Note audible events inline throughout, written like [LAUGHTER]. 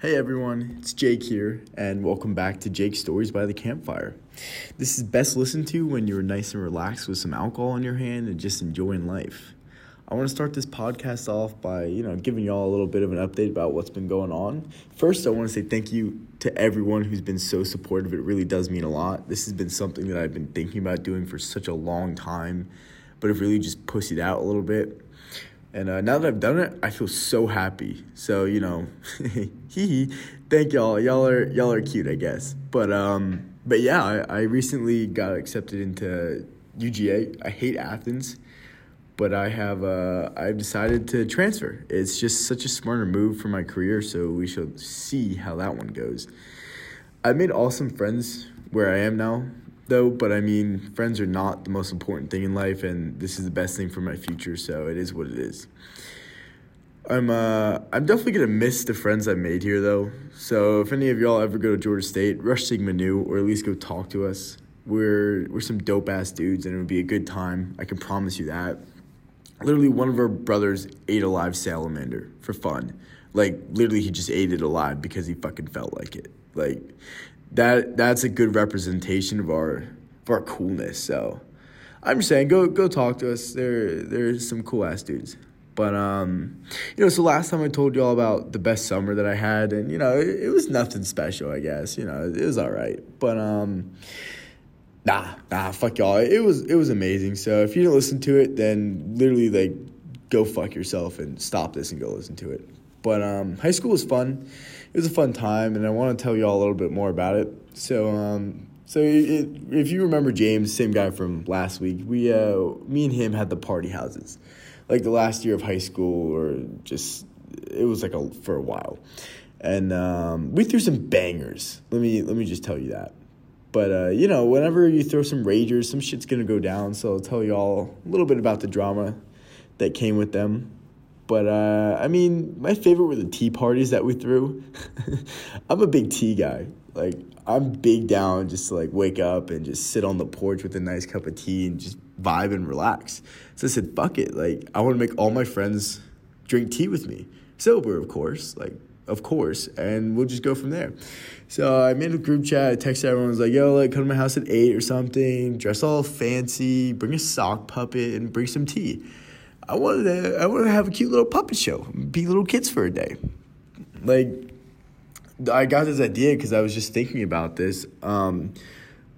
Hey everyone, it's Jake here, and welcome back to Jake's Stories by the Campfire. This is best listened to when you're nice and relaxed with some alcohol in your hand and just enjoying life. I want to start this podcast off by, you know, giving y'all a little bit of an update about what's been going on. First, I want to say thank you to everyone who's been so supportive. It really does mean a lot. This has been something that I've been thinking about doing for such a long time, but I've really just pussied out a little bit. And uh, now that I've done it, I feel so happy. So you know, [LAUGHS] thank y'all. Y'all are y'all are cute, I guess. But um, but yeah, I, I recently got accepted into UGA. I hate Athens, but I have uh, I've decided to transfer. It's just such a smarter move for my career. So we shall see how that one goes. I made awesome friends where I am now though, but I mean, friends are not the most important thing in life, and this is the best thing for my future, so it is what it is. I'm uh I'm definitely gonna miss the friends I made here though. So if any of y'all ever go to Georgia State, rush Sigma Nu or at least go talk to us. We're we're some dope ass dudes and it would be a good time. I can promise you that. Literally one of our brothers ate a live salamander for fun. Like literally he just ate it alive because he fucking felt like it. Like that that's a good representation of our of our coolness. So I'm just saying, go go talk to us. There there's some cool ass dudes. But um, you know, so last time I told you all about the best summer that I had, and you know, it, it was nothing special, I guess. You know, it was all right. But um, nah, nah, fuck y'all. It was it was amazing. So if you didn't listen to it, then literally like go fuck yourself and stop this and go listen to it. But um, high school was fun it was a fun time, and I want to tell you all a little bit more about it. So, um, so it, if you remember James, same guy from last week, we, uh, me and him had the party houses, like the last year of high school, or just it was like a for a while, and um, we threw some bangers. Let me let me just tell you that. But uh, you know, whenever you throw some ragers, some shit's gonna go down. So I'll tell you all a little bit about the drama that came with them. But uh, I mean, my favorite were the tea parties that we threw. [LAUGHS] I'm a big tea guy. Like I'm big down just to like wake up and just sit on the porch with a nice cup of tea and just vibe and relax. So I said, "Fuck it!" Like I want to make all my friends drink tea with me, sober, of course. Like of course, and we'll just go from there. So I made a group chat. I texted everyone. I was like, "Yo, like come to my house at eight or something. Dress all fancy. Bring a sock puppet and bring some tea." I wanted to I wanted to have a cute little puppet show, be little kids for a day. Like I got this idea because I was just thinking about this. Um,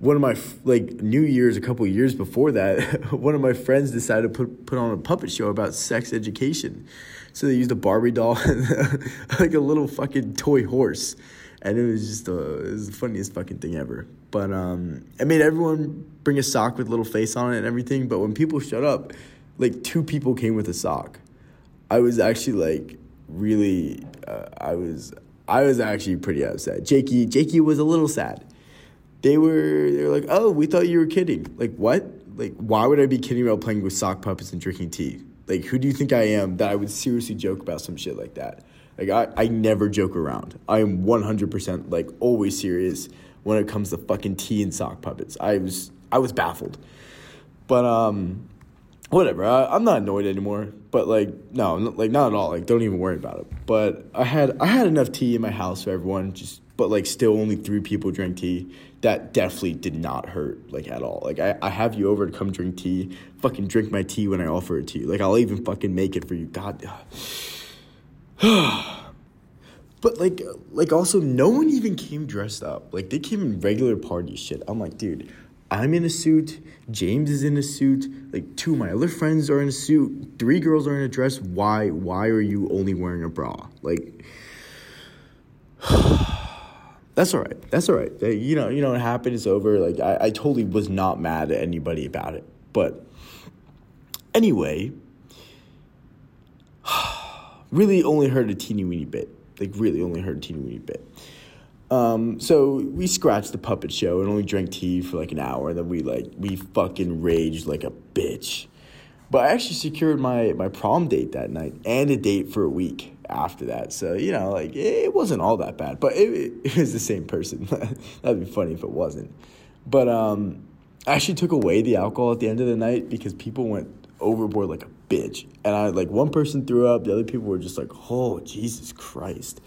one of my like New Year's a couple years before that, [LAUGHS] one of my friends decided to put put on a puppet show about sex education. So they used a Barbie doll, [LAUGHS] like a little fucking toy horse, and it was just a, it was the funniest fucking thing ever. But um, I made everyone bring a sock with a little face on it and everything. But when people showed up, like two people came with a sock. I was actually like really uh, I was I was actually pretty upset. Jakey Jakey was a little sad. They were they were like, "Oh, we thought you were kidding." Like, what? Like, why would I be kidding about playing with sock puppets and drinking tea? Like, who do you think I am that I would seriously joke about some shit like that? Like, I, I never joke around. I am 100% like always serious when it comes to fucking tea and sock puppets. I was I was baffled. But um whatever. I, am not annoyed anymore. But like, no, like not at all. Like, don't even worry about it. But I had I had enough tea in my house for everyone. Just but like, still only three people drank tea. That definitely did not hurt like at all. Like I, I have you over to come drink tea. Fucking drink my tea when I offer it to you. Like I'll even fucking make it for you. God. [SIGHS] but like like also no one even came dressed up. Like they came in regular party shit. I'm like, dude, I'm in a suit. James is in a suit. Like two of my other friends are in a suit. Three girls are in a dress. Why? Why are you only wearing a bra? Like, [SIGHS] that's all right. That's all right. Uh, you know, you know, it happened. It's over. Like, I, I totally was not mad at anybody about it. But anyway, [SIGHS] really only heard a teeny weeny bit. Like, really only heard a teeny weeny bit. Um, so we scratched the puppet show and only drank tea for like an hour. And then we like we fucking raged like a bitch. But I actually secured my my prom date that night and a date for a week after that. So you know, like it wasn't all that bad. But it, it [LAUGHS] was the same person. [LAUGHS] That'd be funny if it wasn't. But um, I actually took away the alcohol at the end of the night because people went overboard like a bitch. And I like one person threw up. The other people were just like, "Oh Jesus Christ."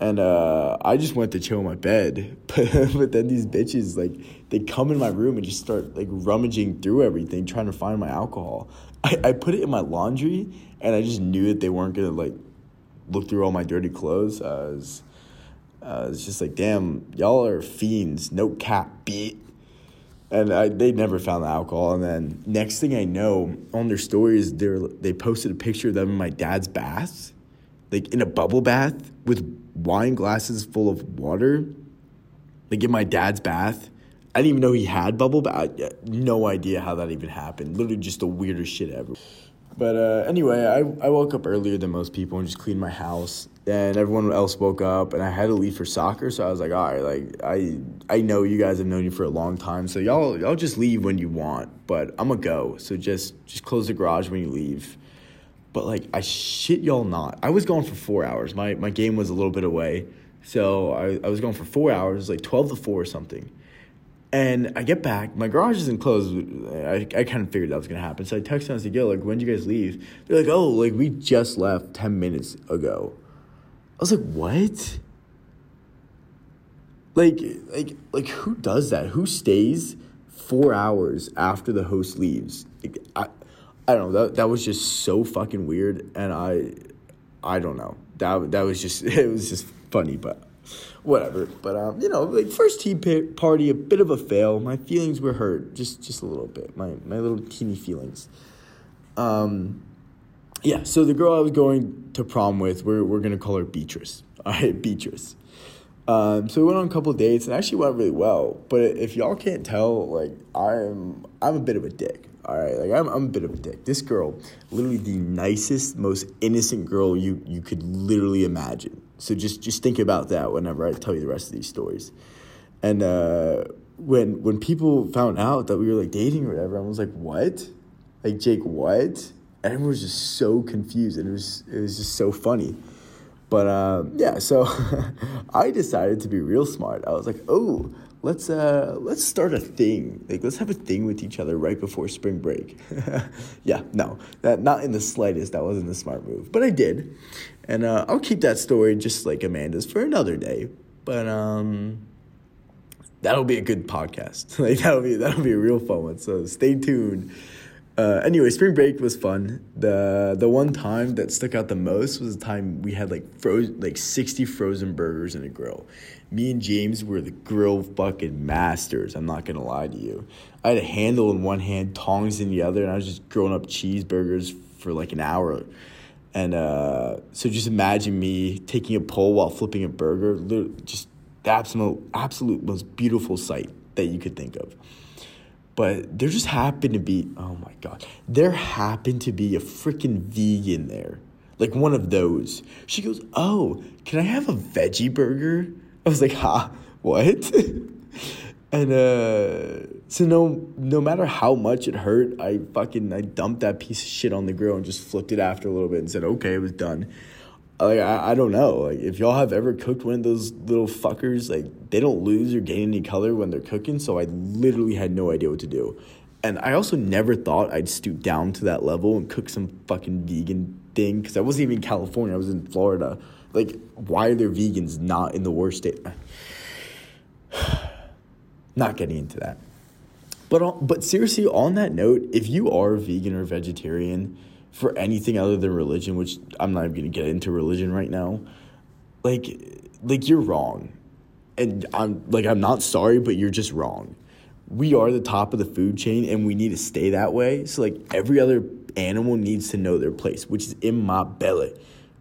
And uh, I just went to chill in my bed, [LAUGHS] but, but then these bitches like they come in my room and just start like rummaging through everything, trying to find my alcohol. I, I put it in my laundry, and I just knew that they weren't gonna like look through all my dirty clothes. Uh, was, uh, it's just like, damn, y'all are fiends, no cap, beat. And I, they never found the alcohol. And then next thing I know, on their stories, they they posted a picture of them in my dad's bath, like in a bubble bath with wine glasses full of water, like in my dad's bath. I didn't even know he had bubble bath. No idea how that even happened. Literally just the weirdest shit ever. But uh, anyway, I, I woke up earlier than most people and just cleaned my house. And everyone else woke up, and I had to leave for soccer. So I was like, all right, like I I know you guys have known you for a long time, so y'all y'all just leave when you want. But I'm gonna go, so just just close the garage when you leave. But like I shit y'all not, I was gone for four hours. My my game was a little bit away, so I, I was gone for four hours, like twelve to four or something. And I get back, my garage isn't closed. I, I kind of figured that was gonna happen. So I text them, and I said, yo, like, when did you guys leave? They're like, oh, like, we just left 10 minutes ago. I was like, what? Like, like, like, who does that? Who stays four hours after the host leaves? Like, I, I don't know. That, that was just so fucking weird. And I, I don't know. That, that was just, [LAUGHS] it was just funny, but whatever. But um, you know, like first tea party, a bit of a fail. My feelings were hurt, just just a little bit. My my little teeny feelings. Um, yeah. So the girl I was going to prom with, we're we're gonna call her Beatrice. [LAUGHS] All right, Beatrice. Um, so we went on a couple dates and actually went really well. But if y'all can't tell, like I'm I'm a bit of a dick. All right, like I'm I'm a bit of a dick. This girl, literally the nicest, most innocent girl you you could literally imagine. So just just think about that whenever I tell you the rest of these stories. And uh, when when people found out that we were like dating or whatever, I was like, "What? Like Jake, what?" Everyone was just so confused, and it was it was just so funny. But uh, yeah, so [LAUGHS] I decided to be real smart. I was like, "Oh, let's uh let's start a thing. Like let's have a thing with each other right before spring break. [LAUGHS] Yeah no that not in the slightest. That wasn't a smart move but i did. And uh, i'll keep that story just like amanda's for another day. But um that'll be a good podcast. [LAUGHS] Like that'll be that'll be a real fun one. So stay tuned uh, anyway, spring break was fun. the The one time that stuck out the most was the time we had like frozen, like sixty frozen burgers in a grill. Me and James were the grill fucking masters. I'm not gonna lie to you. I had a handle in one hand, tongs in the other, and I was just grilling up cheeseburgers for like an hour. And uh, so just imagine me taking a pole while flipping a burger. Just the absolute, absolute most beautiful sight that you could think of. But there just happened to be, oh my God, there happened to be a freaking vegan there. Like one of those. She goes, Oh, can I have a veggie burger? I was like, Ha, what? [LAUGHS] and uh, so no no matter how much it hurt, I fucking I dumped that piece of shit on the grill and just flipped it after a little bit and said, Okay, it was done like I, I don't know. Like if y'all have ever cooked one of those little fuckers like they don't lose or gain any color when they're cooking so i literally had no idea what to do. And i also never thought i'd stoop down to that level and cook some fucking vegan thing because i wasn't even in california i was in florida. Like why are there vegans not in the worst state? [SIGHS] Not getting into that. But uh, but seriously on that note if you are vegan or vegetarian for anything other than religion, which I'm not even gonna get into religion right now, like like you're wrong. And I'm like I'm not sorry, but you're just wrong. We are the top of the food chain and we need to stay that way. So like every other animal needs to know their place, which is in my belly.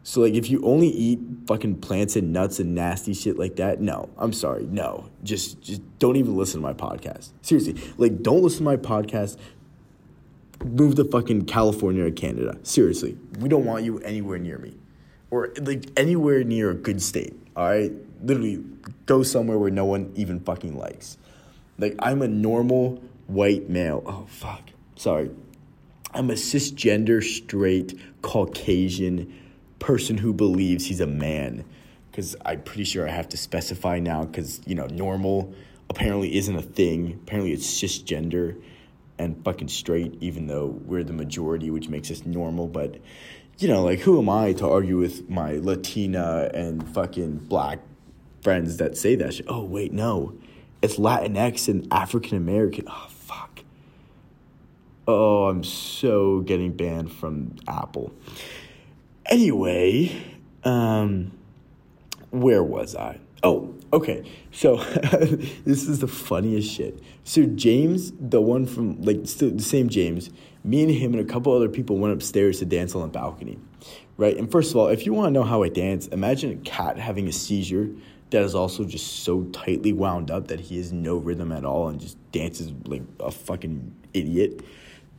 So like if you only eat fucking plants and nuts and nasty shit like that, no, I'm sorry, no. Just just don't even listen to my podcast. Seriously, like don't listen to my podcast move to fucking California or Canada. Seriously, we don't want you anywhere near me, or like anywhere near a good state. All right, literally, go somewhere where no one even fucking likes. Like I'm a normal white male. Oh fuck, sorry. I'm a cisgender, straight, Caucasian person who believes he's a man. Because I'm pretty sure I have to specify now. Because you know, normal apparently isn't a thing. Apparently, it's cisgender and fucking straight, even though we're the majority, which makes us normal. But you know, like who am I to argue with my Latina and fucking black friends that say that shit? Oh wait, no, it's Latinx and African American. Oh fuck. Oh, I'm so getting banned from Apple. Anyway, um, where was I? Oh, okay. So [LAUGHS] this is the funniest shit. So James, the one from like the same James, me and him and a couple other people went upstairs to dance on the balcony, right? And first of all, if you want to know how I dance, imagine a cat having a seizure that is also just so tightly wound up that he has no rhythm at all and just dances like a fucking idiot.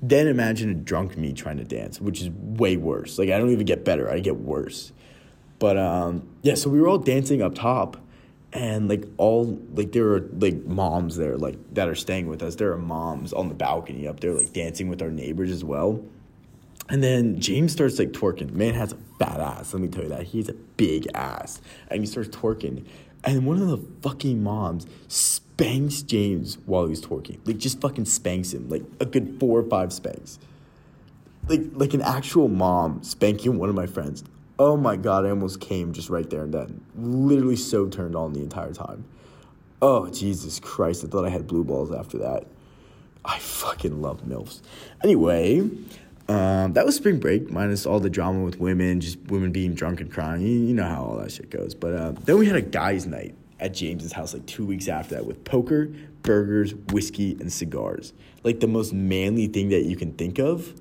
Then imagine a drunk me trying to dance, which is way worse. Like I don't even get better; I get worse. But um, yeah, so we were all dancing up top and like all like there are like moms there like that are staying with us. There are moms on the balcony up there like dancing with our neighbors as well. And then james starts like twerking. Man has a fat ass. Let me tell you that. He's a big ass. And he starts twerking. And one of the fucking moms spanks james while he's twerking. Like just fucking spanks him. Like a good four or five spanks. Like like an actual mom spanking one of my friends Oh my god, I almost came just right there and then. Literally so turned on the entire time. Oh, Jesus Christ, I thought I had blue balls after that. I fucking love MILFs. Anyway, um, that was spring break, minus all the drama with women, just women being drunk and crying. You, you know how all that shit goes. But uh, then we had a guys' night at James's house like two weeks after that with poker, burgers, whiskey, and cigars. Like the most manly thing that you can think of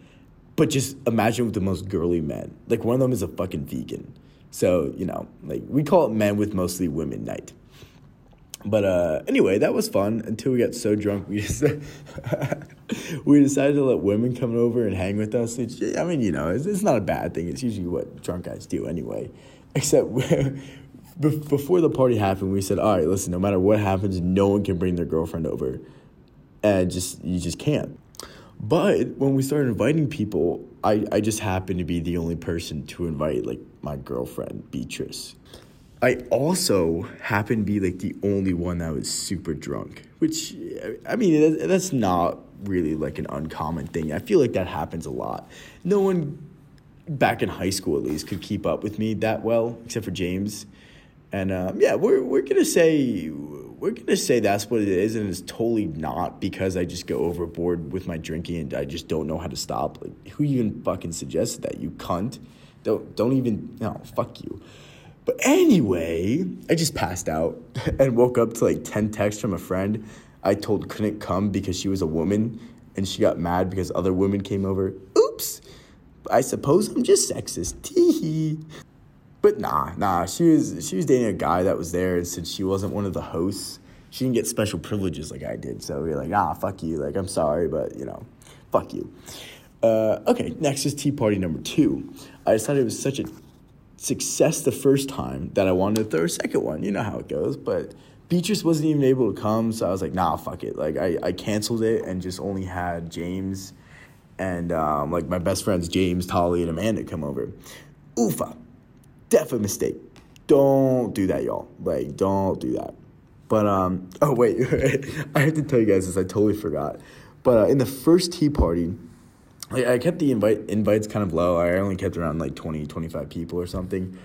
but just imagine with the most girly men. Like one of them is a fucking vegan. So, you know, like we call it men with mostly women night. But uh, anyway, that was fun until we got so drunk we just [LAUGHS] we decided to let women come over and hang with us. Which, I mean, you know, it's, it's not a bad thing. It's usually what drunk guys do anyway. [LAUGHS] Except [LAUGHS] before the party happened, we said, "All right, listen. No matter what happens, no one can bring their girlfriend over, and just you just can't." But when we started inviting people, I, I just happened to be the only person to invite like my girlfriend, Beatrice. I also happened to be like the only one that was super drunk, which I mean, that's not really like an uncommon thing. I feel like that happens a lot. No one back in high school, at least, could keep up with me that well, except for James. And um, yeah, we're, we're going to say we're gonna say that's what it is, and it's totally not because I just go overboard with my drinking and I just don't know how to stop. Like, who even fucking suggested that? You cunt. Don't don't even no fuck you. But anyway, I just passed out [LAUGHS] and woke up to like ten texts from a friend I told couldn't come because she was a woman and she got mad because other women came over. Oops. I suppose I'm just sexist. [LAUGHS] Tee but nah, nah. She was she was dating a guy that was there, and since she wasn't one of the hosts, she didn't get special privileges like I did. So we are like, ah, fuck you. Like I'm sorry, but you know, fuck you. Uh, okay, next is tea party number two. I decided it was such a success the first time that I wanted to throw a second one. You know how it goes, but Beatrice wasn't even able to come, so I was like, nah, fuck it. Like I, I canceled it and just only had James and um, like my best friends James, Tolly, and Amanda come over. Oofa definitely a mistake. Don't do that, y'all. Like, don't do that. But um, [LAUGHS] oh wait, [LAUGHS] I have to tell you guys this. I totally forgot. But uh, in the first tea party, like, I kept the invite invites kind of low. I only kept around like 20, 25 people or something,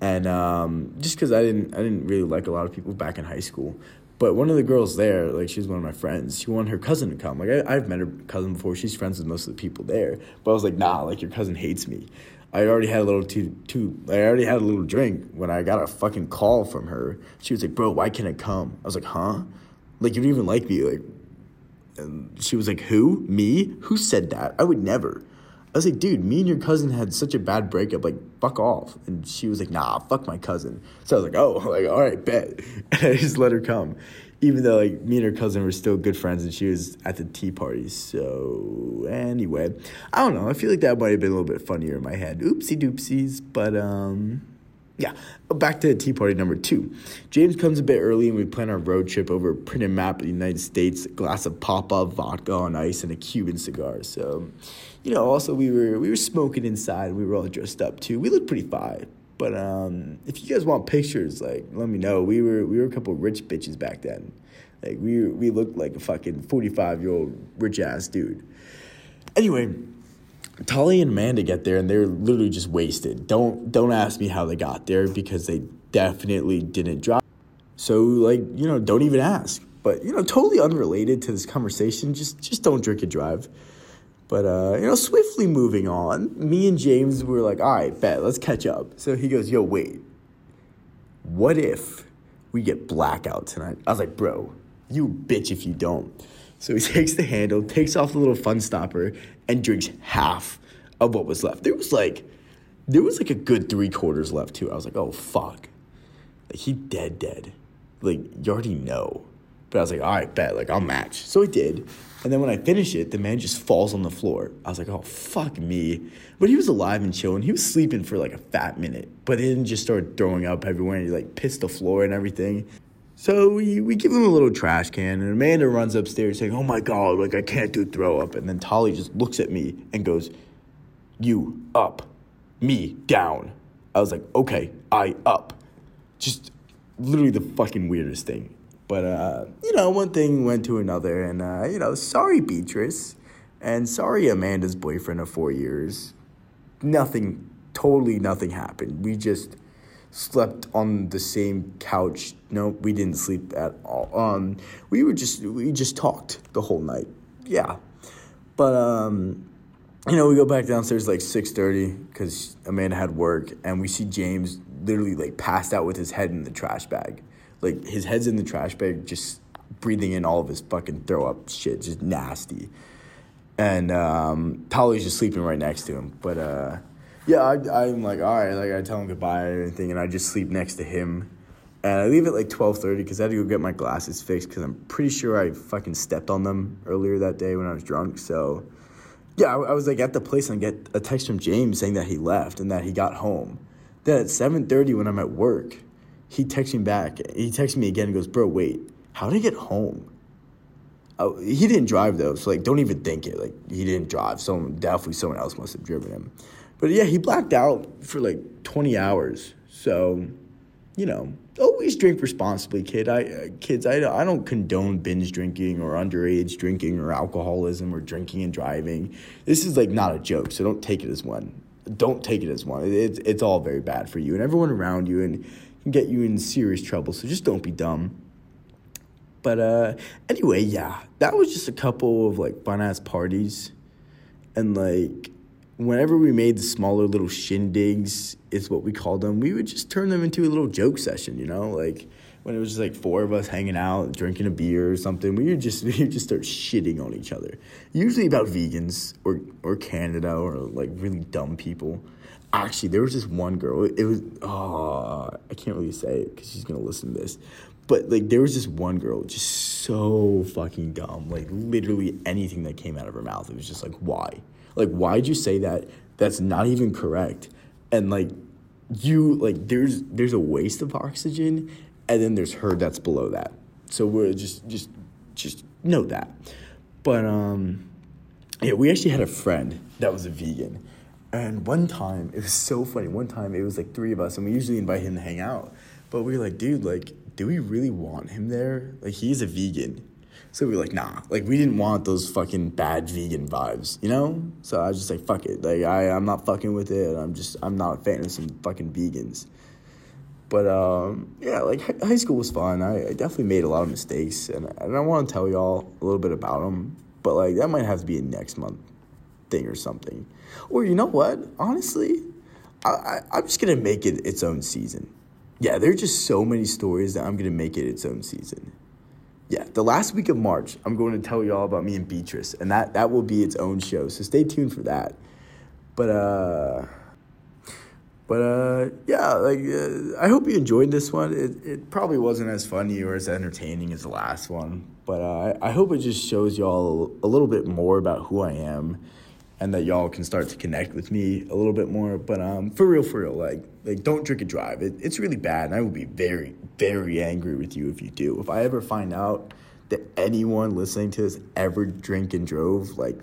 and um, just because I didn't I didn't really like a lot of people back in high school. But one of the girls there, like she's one of my friends, she wanted her cousin to come. Like I, I've met her cousin before. She's friends with most of the people there. But I was like, nah, like your cousin hates me. I already had a little too too. I already had a little drink when I got a fucking call from her. She was like, "Bro, why can't I come?" I was like, "Huh? Like you don't even like me?" Like, and she was like, "Who? Me? Who said that? I would never." I was like, "Dude, me and your cousin had such a bad breakup. Like, fuck off." And she was like, "Nah, fuck my cousin." So I was like, "Oh, [LAUGHS] like all right, bet." [LAUGHS] And I just let her come even though like me and her cousin were still good friends and she was at the tea party. So anyway, I don't know. I feel like that might have been a little bit funnier in my head. Oopsie doopsies. But um yeah, back to tea party number two. James comes a bit early and we plan our road trip over a printed map of the United States, a glass of papa, vodka on ice, and a Cuban cigar. So, you know, also we were we were smoking inside. And we were all dressed up too. We looked pretty fine. But um, if you guys want pictures, like let me know. We were we were a couple rich bitches back then. Like we we looked like a fucking forty five year old rich ass dude. Anyway, Tolly and Amanda get there and they're literally just wasted. Don't don't ask me how they got there because they definitely didn't drive. So like, you know, don't even ask. But, you know, totally unrelated to this conversation, just just don't drink and drive. But uh, you know, swiftly moving on, me and James were like, all right, bet, let's catch up. So he goes, yo, wait. What if we get blackout tonight? I was like, bro, you bitch if you don't. So he [LAUGHS] takes the handle, takes off the little fun stopper, and drinks half of what was left. There was like there was like a good three quarters left too. I was like, oh fuck. Like he dead dead. Like you already know. But I was like, all right, bet, like I'll match. So I did. And then when I finish it, the man just falls on the floor. I was like, oh fuck me. But he was alive and chilling. He was sleeping for like a fat minute. But he didn't just started throwing up everywhere and he like pissed the floor and everything. So we, we give him a little trash can, and Amanda runs upstairs saying, Oh my God, like I can't do throw up. And then Tolly just looks at me and goes, You up, me down. I was like, Okay, I up. Just literally the fucking weirdest thing. But, uh, you know, one thing went to another, and, uh, you know, sorry, Beatrice, and sorry, Amanda's boyfriend of four years. Nothing, totally nothing happened. We just slept on the same couch. No, we didn't sleep at all. Um, we were just we just talked the whole night. Yeah, but um, you know, we go back downstairs like six thirty because Amanda had work, and we see James literally like passed out with his head in the trash bag. Like his head's in the trash bag, just breathing in all of his fucking throw up shit, just nasty. And um, Tolly's just sleeping right next to him, but uh yeah, I, I'm like, all right, like I tell him goodbye and everything, and I just sleep next to him. And I leave at like twelve thirty because I had to go get my glasses fixed because I'm pretty sure I fucking stepped on them earlier that day when I was drunk. So, yeah, I, I was like at the place and I get a text from James saying that he left and that he got home. Then at seven thirty when I'm at work, he texts me back. He texts me again and goes, "Bro, wait, how did I get home?" Oh, he didn't drive though, so like, don't even think it. Like, he didn't drive. Someone definitely someone else must have driven him. But yeah, he blacked out for like 20 hours. So, you know, always drink responsibly, kid. I uh, kids, I, I don't condone binge drinking or underage drinking or alcoholism or drinking and driving. This is like not a joke, so don't take it as one. Don't take it as one. It's it's all very bad for you and everyone around you and can get you in serious trouble. So just don't be dumb. But uh anyway, yeah, that was just a couple of like fun ass parties. And like whenever we made the smaller little shindigs, is what we called them, we would just turn them into a little joke session, you know? Like when it was just like four of us hanging out, drinking a beer or something, we would just [LAUGHS] we would just start shitting on each other. Usually about vegans or or Canada or like really dumb people. Actually, there was this one girl. It was oh, I can't really say it because she's gonna listen to this. But like there was this one girl just so fucking dumb. Like literally anything that came out of her mouth, it was just like why like, why'd you say that? That's not even correct. And like, you like there's there's a waste of oxygen, and then there's her that's below that. So we're just just just know that. But um, yeah, we actually had a friend that was a vegan. And one time, it was so funny. One time, it was like three of us, and we usually invite him to hang out. But we were like, dude, like, do we really want him there? Like, he's a vegan. So we were like, nah, like we didn't want those fucking bad vegan vibes, you know? So I was just like, fuck it. Like I, I'm not fucking with it. I'm just, I'm not a fan of some fucking vegans. But um, yeah, like high school was fun. I, I definitely made a lot of mistakes, and, and I want to tell y'all a little bit about them. But like that might have to be a next month thing or something. Or you know what? Honestly, I, I I'm just gonna make it its own season. Yeah, there are just so many stories that I'm gonna make it its own season yeah, the last week of March, I'm going to tell you all about me and Beatrice, and that that will be its own show. So stay tuned for that. But uh, but uh, yeah, like uh, I hope you enjoyed this one. It it probably wasn't as funny or as entertaining as the last one, but uh, I I hope it just shows y'all a little bit more about who I am and that y'all can start to connect with me a little bit more. But um, for real, for real, like like don't drink and drive. It, it's really bad, and I will be very very angry with you if you do. If I ever find out that anyone listening to this ever drink and drove, like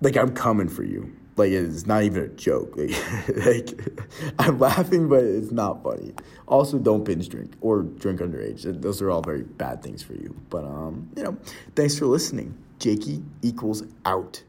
like I'm coming for you. Like it's not even a joke. [LAUGHS] Like, like [LAUGHS] I'm laughing, but it's not funny. Also, don't binge drink or drink underage. Those are all very bad things for you. But um, you know, thanks for listening. Jakey equals out.